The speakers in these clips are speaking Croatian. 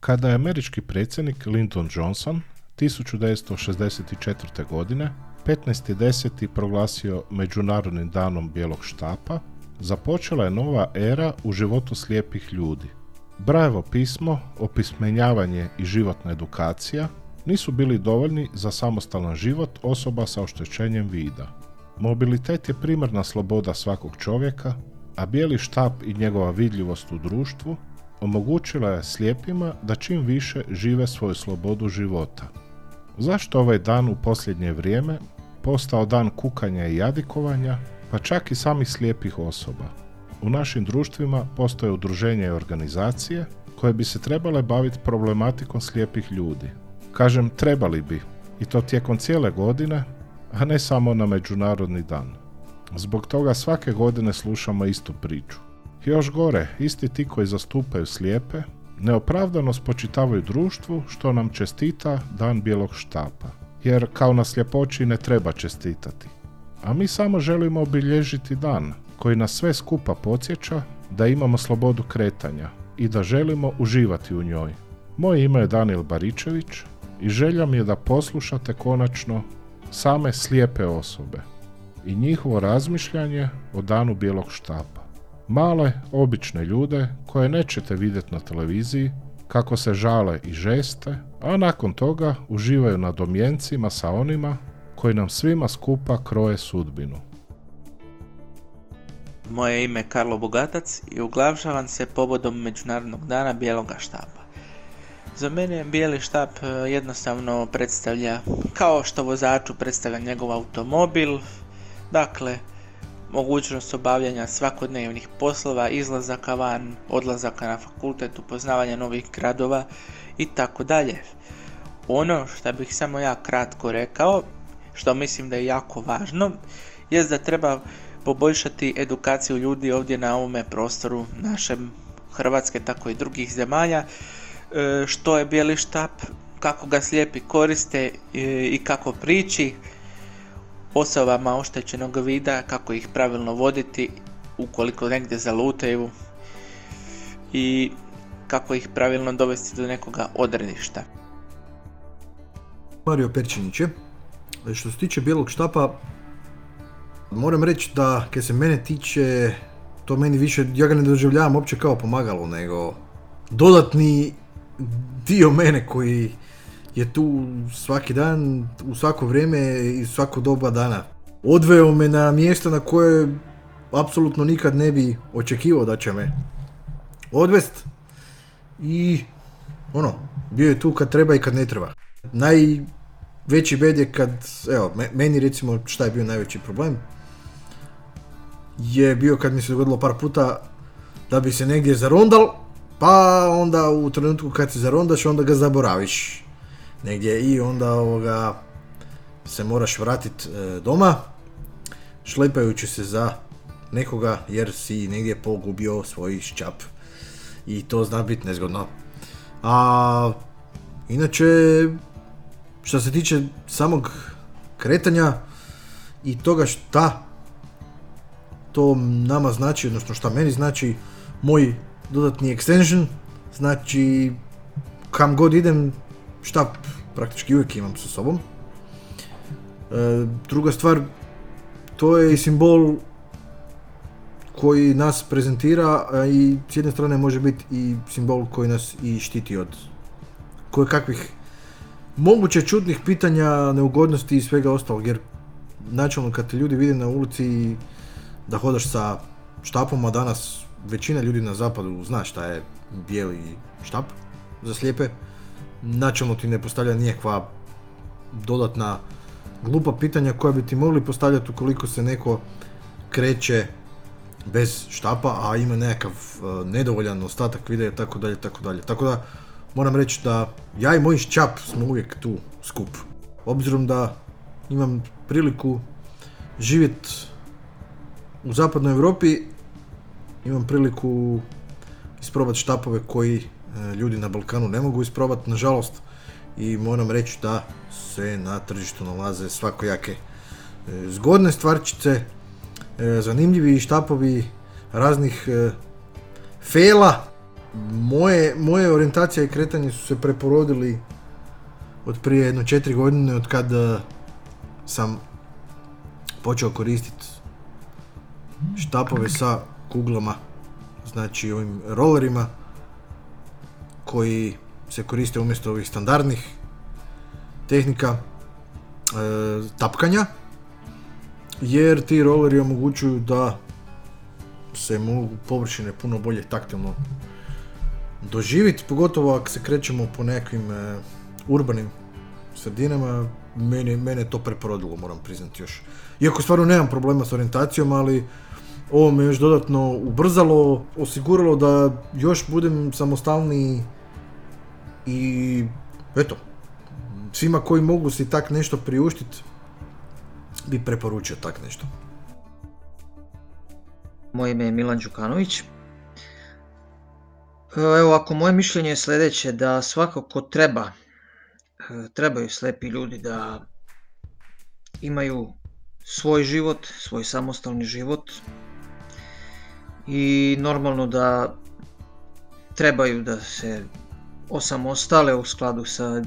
Kada je američki predsjednik Lyndon Johnson 1964. godine 15.10. proglasio Međunarodnim danom bijelog štapa, započela je nova era u životu slijepih ljudi. Brajevo pismo, opismenjavanje i životna edukacija nisu bili dovoljni za samostalan život osoba sa oštećenjem vida. Mobilitet je primarna sloboda svakog čovjeka, a bijeli štap i njegova vidljivost u društvu omogućila je slijepima da čim više žive svoju slobodu života. Zašto ovaj dan u posljednje vrijeme postao dan kukanja i jadikovanja, pa čak i samih slijepih osoba? U našim društvima postoje udruženja i organizacije koje bi se trebale baviti problematikom slijepih ljudi. Kažem trebali bi, i to tijekom cijele godine, a ne samo na Međunarodni dan. Zbog toga svake godine slušamo istu priču. Još gore, isti ti koji zastupaju slijepe, neopravdano spočitavaju društvu što nam čestita dan bijelog štapa. Jer kao na sljepoći ne treba čestitati. A mi samo želimo obilježiti dan koji nas sve skupa podsjeća da imamo slobodu kretanja i da želimo uživati u njoj. Moje ime je Daniel Baričević i želja mi je da poslušate konačno same slijepe osobe i njihovo razmišljanje o danu bijelog štapa. Male, obične ljude koje nećete vidjeti na televiziji, kako se žale i žeste, a nakon toga uživaju na domjencima sa onima koji nam svima skupa kroje sudbinu. Moje ime je Karlo Bogatac i uglavšavam se pobodom Međunarodnog dana Bijeloga štapa. Za mene bijeli štap e, jednostavno predstavlja kao što vozaču predstavlja njegov automobil, dakle mogućnost obavljanja svakodnevnih poslova, izlazaka van, odlazaka na fakultet, upoznavanja novih gradova i tako dalje. Ono što bih samo ja kratko rekao, što mislim da je jako važno, je da treba poboljšati edukaciju ljudi ovdje na ovome prostoru našem Hrvatske, tako i drugih zemalja, e, što je bijeli štap, kako ga slijepi koriste e, i kako priči, osobama oštećenog vida, kako ih pravilno voditi ukoliko negdje zalutaju i kako ih pravilno dovesti do nekoga odredišta. Mario Perčinić je. Što se tiče bijelog štapa, moram reći da kad se mene tiče, to meni više, ja ga ne doživljavam uopće kao pomagalo, nego dodatni dio mene koji je tu svaki dan, u svako vrijeme i svako doba dana. Odveo me na mjesto na koje apsolutno nikad ne bi očekivao da će me odvest i ono, bio je tu kad treba i kad ne treba. Najveći bed je kad, evo, meni recimo šta je bio najveći problem, je bio kad mi se dogodilo par puta da bi se negdje zarondal, pa onda u trenutku kad se zarondaš onda ga zaboraviš negdje i onda ovoga se moraš vratiti e, doma šlepajući se za nekoga jer si negdje pogubio svoj šćap i to zna biti nezgodno. A inače što se tiče samog kretanja i toga šta to nama znači, odnosno šta meni znači moj dodatni extension, znači kam god idem štap praktički uvijek imam sa sobom. E, druga stvar, to je i simbol koji nas prezentira i s jedne strane može biti i simbol koji nas i štiti od koje kakvih moguće čudnih pitanja, neugodnosti i svega ostalog, jer načelno kad te ljudi vide na ulici da hodaš sa štapom, a danas većina ljudi na zapadu zna šta je bijeli štap za slijepe, načelno ti ne postavlja nijakva dodatna glupa pitanja koja bi ti mogli postavljati ukoliko se neko kreće bez štapa, a ima nekakav uh, nedovoljan ostatak videa tako dalje, tako dalje. Tako da moram reći da ja i moj šćap smo uvijek tu skup. Obzirom da imam priliku živjeti u zapadnoj Europi, imam priliku isprobati štapove koji ljudi na Balkanu ne mogu isprobati, nažalost, i moram reći da se na tržištu nalaze svakojake. E, zgodne stvarčice, e, zanimljivi štapovi raznih fela, moje, moje orijentacije i kretanje su se preporodili od prije jedno četiri godine od kad sam počeo koristiti štapove sa kuglama, znači ovim rollerima koji se koriste umjesto ovih standardnih tehnika e, tapkanja jer ti rolleri omogućuju da se mogu površine puno bolje taktilno doživjeti, pogotovo ako se krećemo po nekim e, urbanim sredinama, mene, mene to preporodilo, moram priznati još. Iako stvarno nemam problema s orijentacijom, ali ovo me još dodatno ubrzalo, osiguralo da još budem samostalniji i eto, svima koji mogu si tak nešto priuštiti, bi preporučio tak nešto. Moje ime je Milan Đukanović. Evo ako moje mišljenje je sljedeće da svakako treba, e, trebaju slepi ljudi da imaju svoj život, svoj samostalni život i normalno da trebaju da se osamostale u skladu sa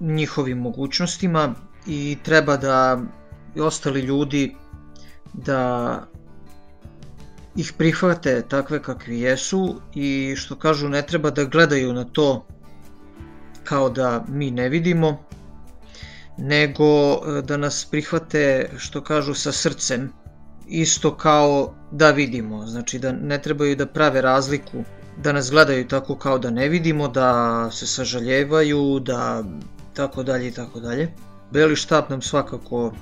njihovim mogućnostima i treba da i ostali ljudi da ih prihvate takve kakvi jesu i što kažu ne treba da gledaju na to kao da mi ne vidimo nego e, da nas prihvate što kažu sa srcem isto kao da vidimo. Znači da ne trebaju da prave razliku da nas gledaju tako kao da ne vidimo da se sažaljevaju da tako dalje i tako dalje. Beli štap nam svakako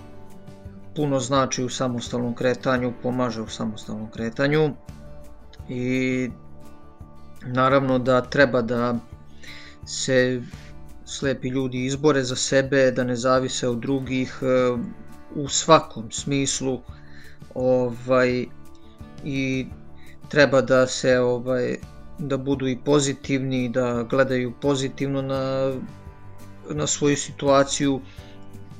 puno znači u samostalnom kretanju, pomaže u samostalnom kretanju. I naravno da treba da se slepi ljudi izbore za sebe, da ne zavise od drugih e, u svakom smislu ovaj i treba da se ovaj da budu i pozitivni, da gledaju pozitivno na na svoju situaciju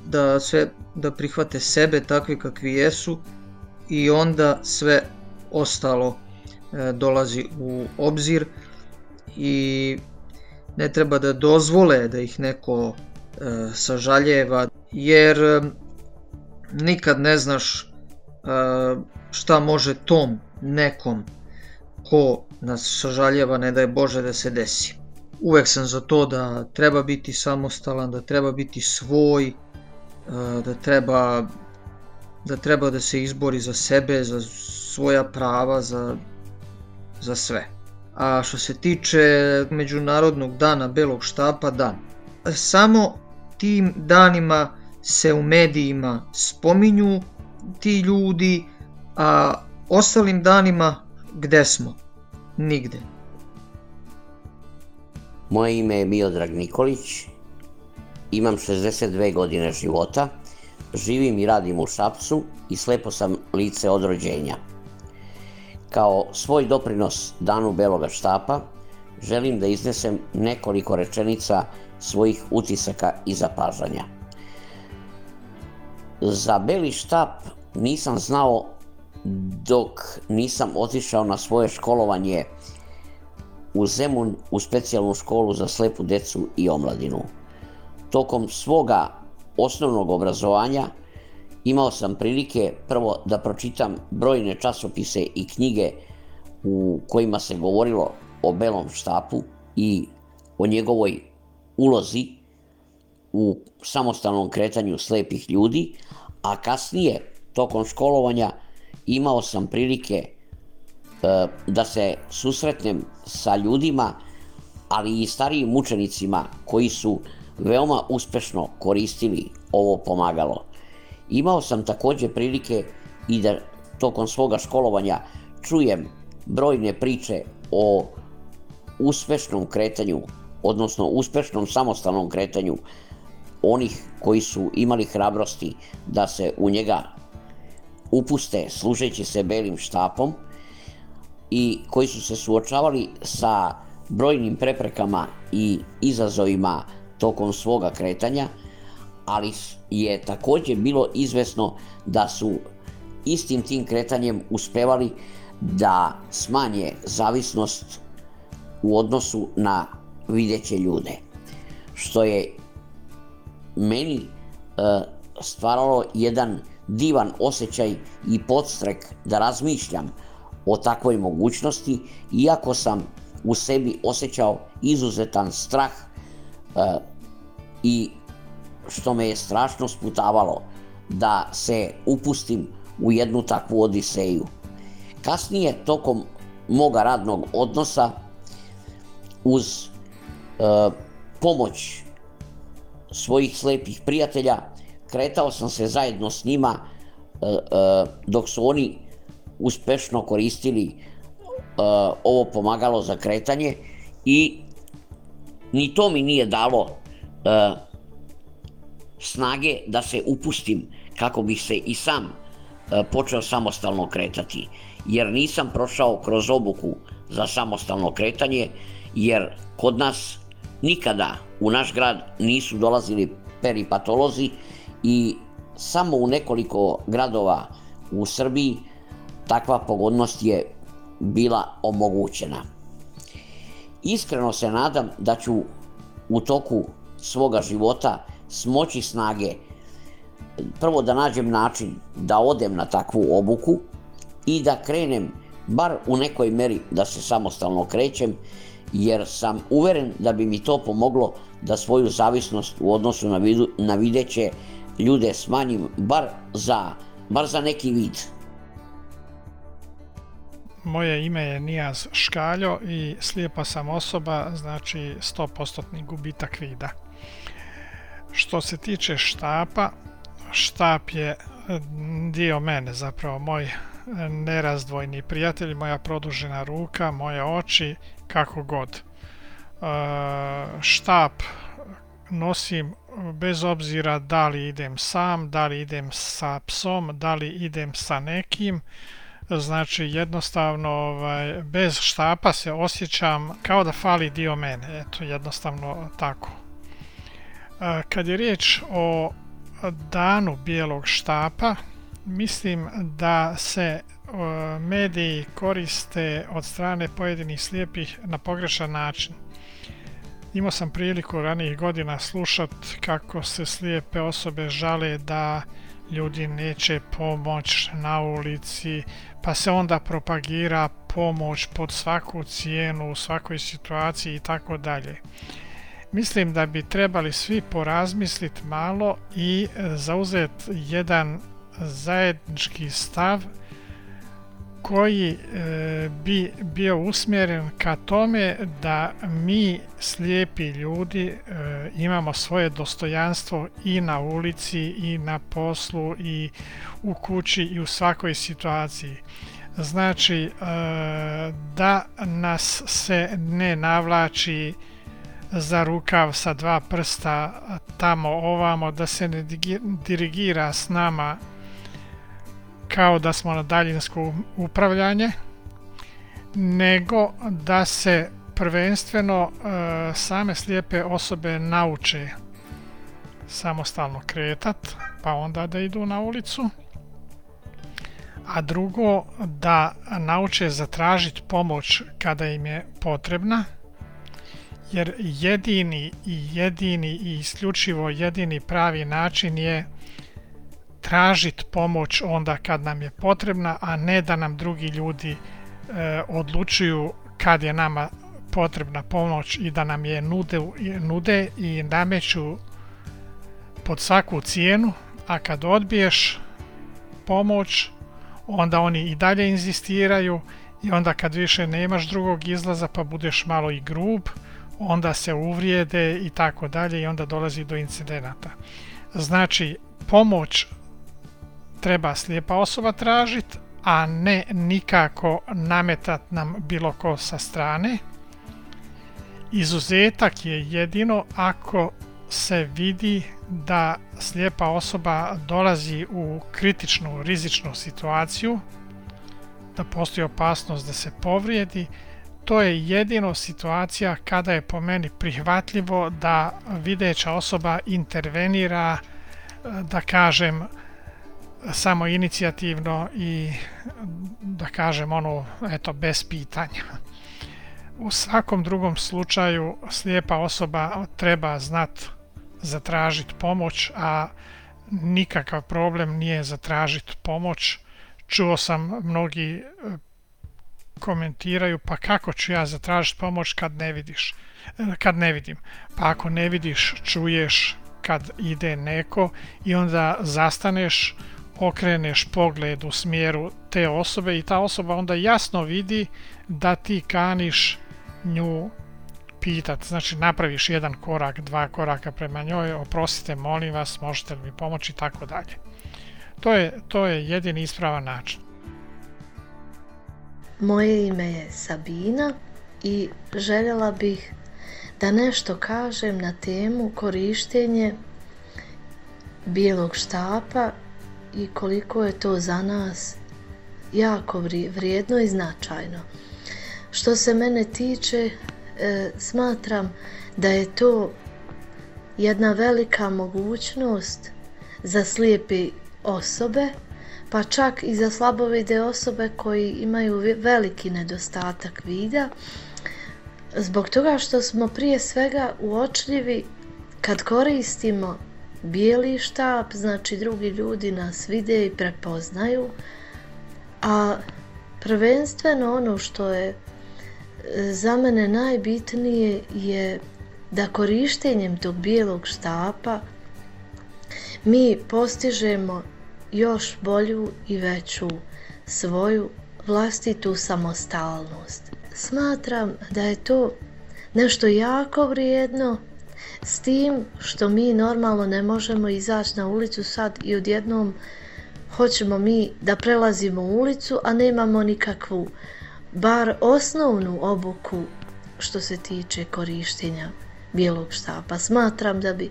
da sve da prihvate sebe takvi kakvi jesu i onda sve ostalo e, dolazi u obzir i ne treba da dozvole da ih neko e, sažaljeva jer e, nikad ne znaš šta može tom nekom ko nas sažaljeva ne da je Bože da se desi. Uvek sam za to da treba biti samostalan, da treba biti svoj, da treba da treba da se izbori za sebe, za svoja prava, za, za sve. A što se tiče Međunarodnog dana Belog štapa, da. Samo tim danima se u medijima spominju ti ljudi, a ostalim danima gde smo? Nigde. Moje ime je Miodrag Nikolić, imam 62 godine života, živim i radim u Šapcu i slepo sam lice od rođenja. Kao svoj doprinos danu Beloga štapa, želim da iznesem nekoliko rečenica svojih utisaka i zapažanja. Za Beli štap nisam znao dok nisam otišao na svoje školovanje u Zemun u specijalnu školu za slepu decu i omladinu. Tokom svoga osnovnog obrazovanja imao sam prilike prvo da pročitam brojne časopise i knjige u kojima se govorilo o belom štapu i o njegovoj ulozi u samostalnom kretanju slepih ljudi, a kasnije, tokom školovanja, imao sam prilike e, da se susretnem sa ljudima, ali i starijim učenicima koji su veoma uspešno koristili ovo pomagalo. Imao sam također prilike i da tokom svoga školovanja čujem brojne priče o uspešnom kretanju, odnosno uspešnom samostalnom kretanju onih koji su imali hrabrosti da se u njega upuste služeći se belim štapom i koji su se suočavali sa brojnim preprekama i izazovima tokom svoga kretanja, ali je također bilo izvesno da su istim tim kretanjem uspevali da smanje zavisnost u odnosu na videće ljude. Što je meni e, stvaralo jedan divan osjećaj i podstrek da razmišljam o takvoj mogućnosti, iako sam u sebi osjećao izuzetan strah e, i što me je strašno sputavalo da se upustim u jednu takvu odiseju. Kasnije, tokom moga radnog odnosa, uz e, pomoć svojih slepih prijatelja, kretao sam se zajedno s njima e, e, dok su oni uspešno koristili e, ovo pomagalo za kretanje i ni to mi nije dalo snage da se upustim kako bih se i sam počeo samostalno kretati. Jer nisam prošao kroz obuku za samostalno kretanje, jer kod nas nikada u naš grad nisu dolazili peripatolozi i samo u nekoliko gradova u Srbiji takva pogodnost je bila omogućena. Iskreno se nadam da ću u toku svoga života smoći snage prvo da nađem način da odem na takvu obuku i da krenem bar u nekoj meri da se samostalno krećem jer sam uveren da bi mi to pomoglo da svoju zavisnost u odnosu na, vidu, na videće ljude smanjim bar za, bar neki vid. Moje ime je Nijaz Škaljo i slijepa sam osoba, znači 100% gubitak vida. Što se tiče štapa, štap je dio mene, zapravo moj nerazdvojni prijatelj, moja produžena ruka, moje oči, kako god. Štap nosim bez obzira da li idem sam, da li idem sa psom, da li idem sa nekim, znači jednostavno ovaj, bez štapa se osjećam kao da fali dio mene, eto jednostavno tako. Kad je riječ o danu bijelog štapa, mislim da se mediji koriste od strane pojedinih slijepih na pogrešan način. Imao sam priliku ranijih godina slušat kako se slijepe osobe žale da ljudi neće pomoć na ulici, pa se onda propagira pomoć pod svaku cijenu u svakoj situaciji i tako dalje. Mislim da bi trebali svi porazmisliti malo i zauzeti jedan zajednički stav koji e, bi bio usmjeren ka tome da mi slijepi ljudi e, imamo svoje dostojanstvo i na ulici i na poslu i u kući i u svakoj situaciji. Znači e, da nas se ne navlači za rukav sa dva prsta tamo ovamo, da se ne dirigira s nama kao da smo na daljinsko upravljanje, nego da se prvenstveno e, same slijepe osobe nauče samostalno kretat, pa onda da idu na ulicu. A drugo, da nauče zatražiti pomoć kada im je potrebna, jer jedini i jedini i isključivo jedini pravi način je tražiti pomoć onda kad nam je potrebna, a ne da nam drugi ljudi e, odlučuju kad je nama potrebna pomoć i da nam je nude, nude i nameću pod svaku cijenu, a kad odbiješ pomoć, onda oni i dalje inzistiraju i onda kad više nemaš drugog izlaza pa budeš malo i grub, onda se uvrijede i tako dalje i onda dolazi do incidenata. Znači, pomoć treba slijepa osoba tražiti, a ne nikako nametat nam bilo ko sa strane. Izuzetak je jedino ako se vidi da slijepa osoba dolazi u kritičnu, rizičnu situaciju, da postoji opasnost da se povrijedi, to je jedino situacija kada je po meni prihvatljivo da videća osoba intervenira, da kažem, samo inicijativno i da kažem ono eto bez pitanja. U svakom drugom slučaju slijepa osoba treba znat zatražiti pomoć, a nikakav problem nije zatražiti pomoć. Čuo sam mnogi e, komentiraju pa kako ću ja zatražiti pomoć kad ne vidiš, e, kad ne vidim. Pa ako ne vidiš, čuješ kad ide neko i onda zastaneš, okreneš pogled u smjeru te osobe i ta osoba onda jasno vidi da ti kaniš nju pitat, znači napraviš jedan korak, dva koraka prema njoj, oprostite, molim vas, možete li mi pomoći i tako dalje. To je, to je jedini ispravan način. Moje ime je Sabina i željela bih da nešto kažem na temu korištenje bijelog štapa i koliko je to za nas jako vrijedno i značajno. Što se mene tiče, e, smatram da je to jedna velika mogućnost za slijepi osobe, pa čak i za slabovide osobe koji imaju veliki nedostatak vida, zbog toga što smo prije svega uočljivi kad koristimo bijeli štap, znači drugi ljudi nas vide i prepoznaju, a prvenstveno ono što je e, za mene najbitnije je da korištenjem tog bijelog štapa mi postižemo još bolju i veću svoju vlastitu samostalnost. Smatram da je to nešto jako vrijedno s tim što mi normalno ne možemo izaći na ulicu sad i odjednom hoćemo mi da prelazimo ulicu, a nemamo nikakvu bar osnovnu obuku što se tiče korištenja bijelog štapa. Smatram da bi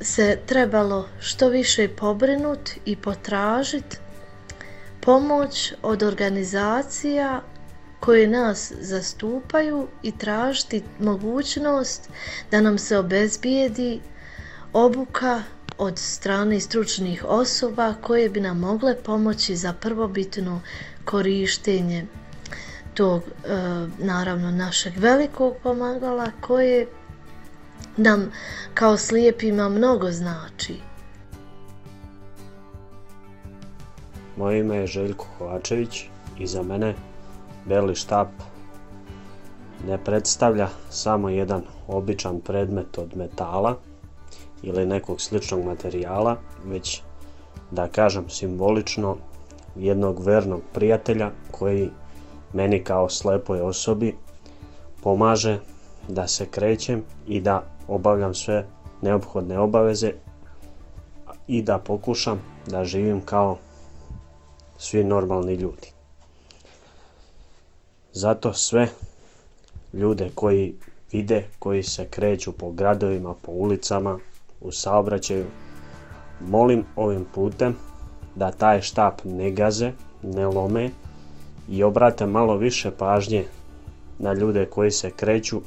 se trebalo što više pobrinut i potražiti pomoć od organizacija koje nas zastupaju i tražiti mogućnost da nam se obezbijedi obuka od strane stručnih osoba koje bi nam mogle pomoći za prvobitno korištenje tog e, naravno našeg velikog pomagala koje nam kao slijepima mnogo znači. Moje ime je Željko Kovačević i za mene Beli štap ne predstavlja samo jedan običan predmet od metala ili nekog sličnog materijala, već da kažem simbolično jednog vernog prijatelja koji meni kao slepoj osobi pomaže da se krećem i da obavljam sve neophodne obaveze i da pokušam da živim kao svi normalni ljudi. Zato sve ljude koji vide, koji se kreću po gradovima, po ulicama, u saobraćaju, molim ovim putem da taj štap ne gaze, ne lome i obrate malo više pažnje na ljude koji se kreću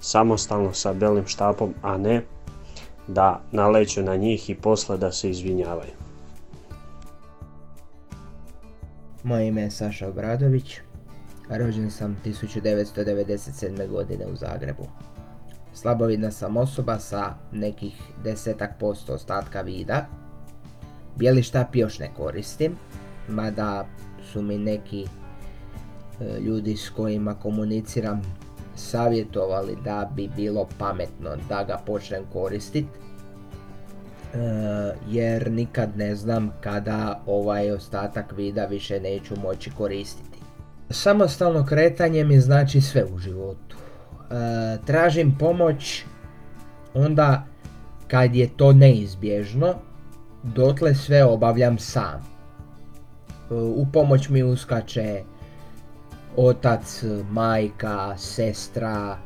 samostalno sa belim štapom, a ne da naleću na njih i posle da se izvinjavaju. Moje ime je Saša Obradović, Rođen sam 1997. godine u Zagrebu. Slabovidna sam osoba sa nekih desetak posto ostatka vida. Bijeli štap još ne koristim, mada su mi neki e, ljudi s kojima komuniciram savjetovali da bi bilo pametno da ga počnem koristiti. E, jer nikad ne znam kada ovaj ostatak vida više neću moći koristiti. Samostalno kretanje mi znači sve u životu. E, tražim pomoć onda kad je to neizbježno, dotle sve obavljam sam. E, u pomoć mi uskače otac, majka, sestra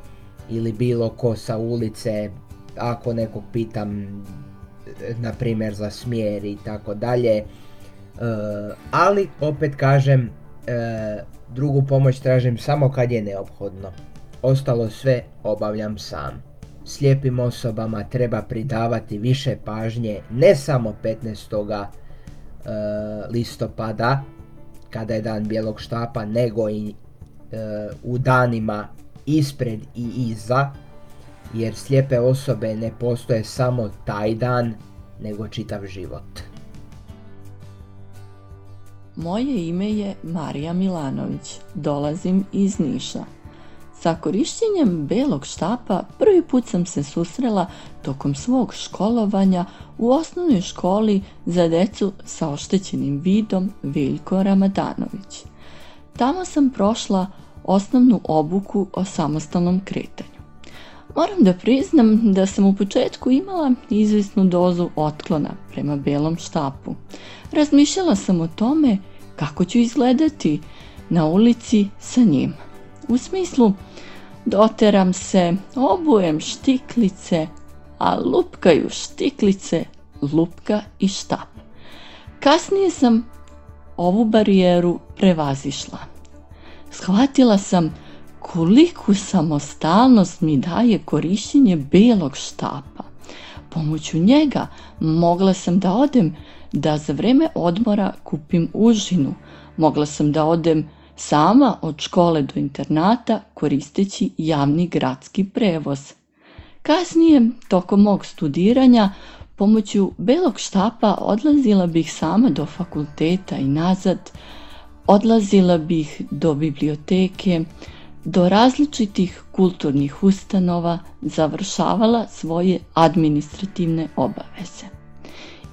ili bilo ko sa ulice, ako nekog pitam na primjer za smjer i tako dalje. E, ali opet kažem Drugu pomoć tražim samo kad je neophodno. Ostalo sve obavljam sam. Slijepim osobama treba pridavati više pažnje ne samo 15. listopada, kada je dan bijelog štapa, nego i e, u danima ispred i iza, jer slijepe osobe ne postoje samo taj dan, nego čitav život. Moje ime je Marija Milanović, dolazim iz Niša. Sa korištenjem belog štapa prvi put sam se susrela tokom svog školovanja u osnovnoj školi za decu sa oštećenim vidom Veljko Ramadanović. Tamo sam prošla osnovnu obuku o samostalnom kretanju. Moram da priznam da sam u početku imala izvisnu dozu otklona prema belom štapu. Razmišljala sam o tome kako ću izgledati na ulici sa njim. U smislu, doteram se, obujem štiklice, a lupkaju štiklice, lupka i štap. Kasnije sam ovu barijeru prevazišla. Shvatila sam koliku samostalnost mi daje korištenje belog štapa. Pomoću njega mogla sam da odem da za vreme odmora kupim užinu. Mogla sam da odem sama od škole do internata koristeći javni gradski prevoz. Kasnije, tokom mog studiranja, pomoću belog štapa odlazila bih sama do fakulteta i nazad, odlazila bih do biblioteke, do različitih kulturnih ustanova, završavala svoje administrativne obaveze.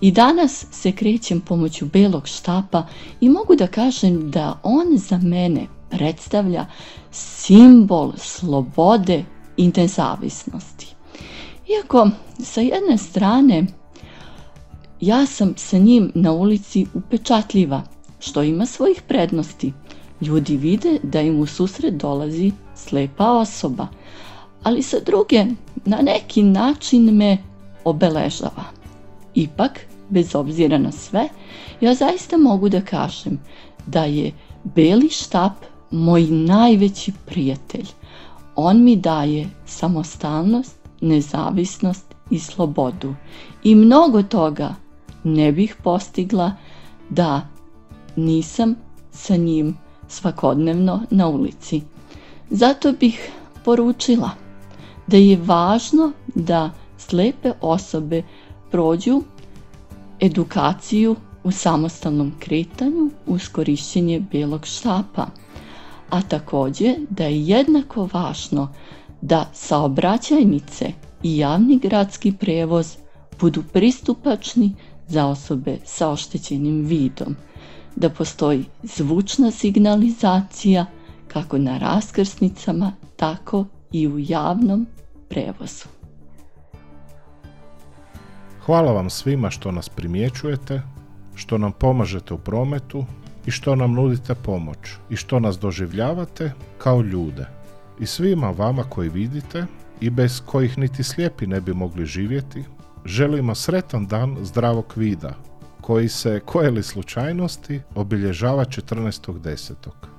I danas se krećem pomoću belog štapa i mogu da kažem da on za mene predstavlja simbol slobode i nezavisnosti. Iako sa jedne strane ja sam sa njim na ulici upečatljiva, što ima svojih prednosti. Ljudi vide da im u susret dolazi slepa osoba, ali sa druge na neki način me obeležava. Ipak, bez obzira na sve, ja zaista mogu da kažem da je beli štap moj najveći prijatelj. On mi daje samostalnost, nezavisnost i slobodu. I mnogo toga ne bih postigla da nisam sa njim svakodnevno na ulici. Zato bih poručila da je važno da slepe osobe prođu edukaciju u samostalnom kretanju uz korišćenje belog štapa, a također da je jednako važno da saobraćajnice i javni gradski prevoz budu pristupačni za osobe sa oštećenim vidom, da postoji zvučna signalizacija kako na raskrsnicama, tako i u javnom prevozu. Hvala vam svima što nas primjećujete, što nam pomažete u prometu i što nam nudite pomoć i što nas doživljavate kao ljude. I svima vama koji vidite i bez kojih niti slijepi ne bi mogli živjeti, želimo sretan dan zdravog vida koji se, koje li slučajnosti, obilježava 14.10.